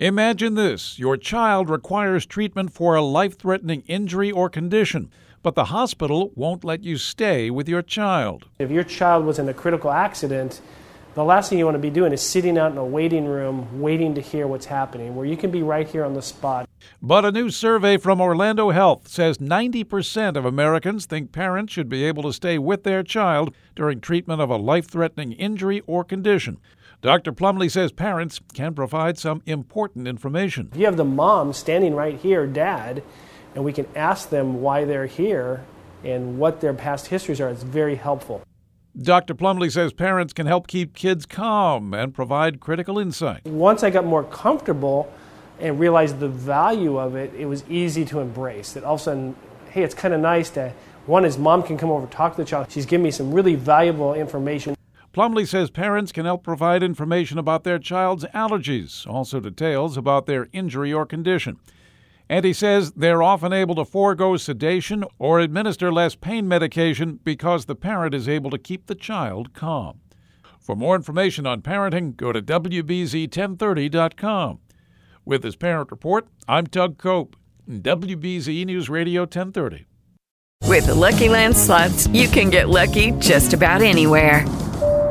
Imagine this your child requires treatment for a life threatening injury or condition, but the hospital won't let you stay with your child. If your child was in a critical accident, the last thing you want to be doing is sitting out in a waiting room waiting to hear what's happening, where you can be right here on the spot. But a new survey from Orlando Health says 90% of Americans think parents should be able to stay with their child during treatment of a life threatening injury or condition. Dr. Plumley says parents can provide some important information. If you have the mom standing right here, dad, and we can ask them why they're here and what their past histories are, it's very helpful. Dr. Plumley says parents can help keep kids calm and provide critical insight. Once I got more comfortable and realized the value of it, it was easy to embrace. That all of a sudden, hey, it's kind of nice to, one is mom can come over, talk to the child. She's giving me some really valuable information. Plumley says parents can help provide information about their child's allergies, also details about their injury or condition. And he says they're often able to forego sedation or administer less pain medication because the parent is able to keep the child calm. For more information on parenting, go to WBZ1030.com. With this parent report, I'm Doug Cope, WBZ News Radio 1030. With the Lucky Land slots, you can get lucky just about anywhere.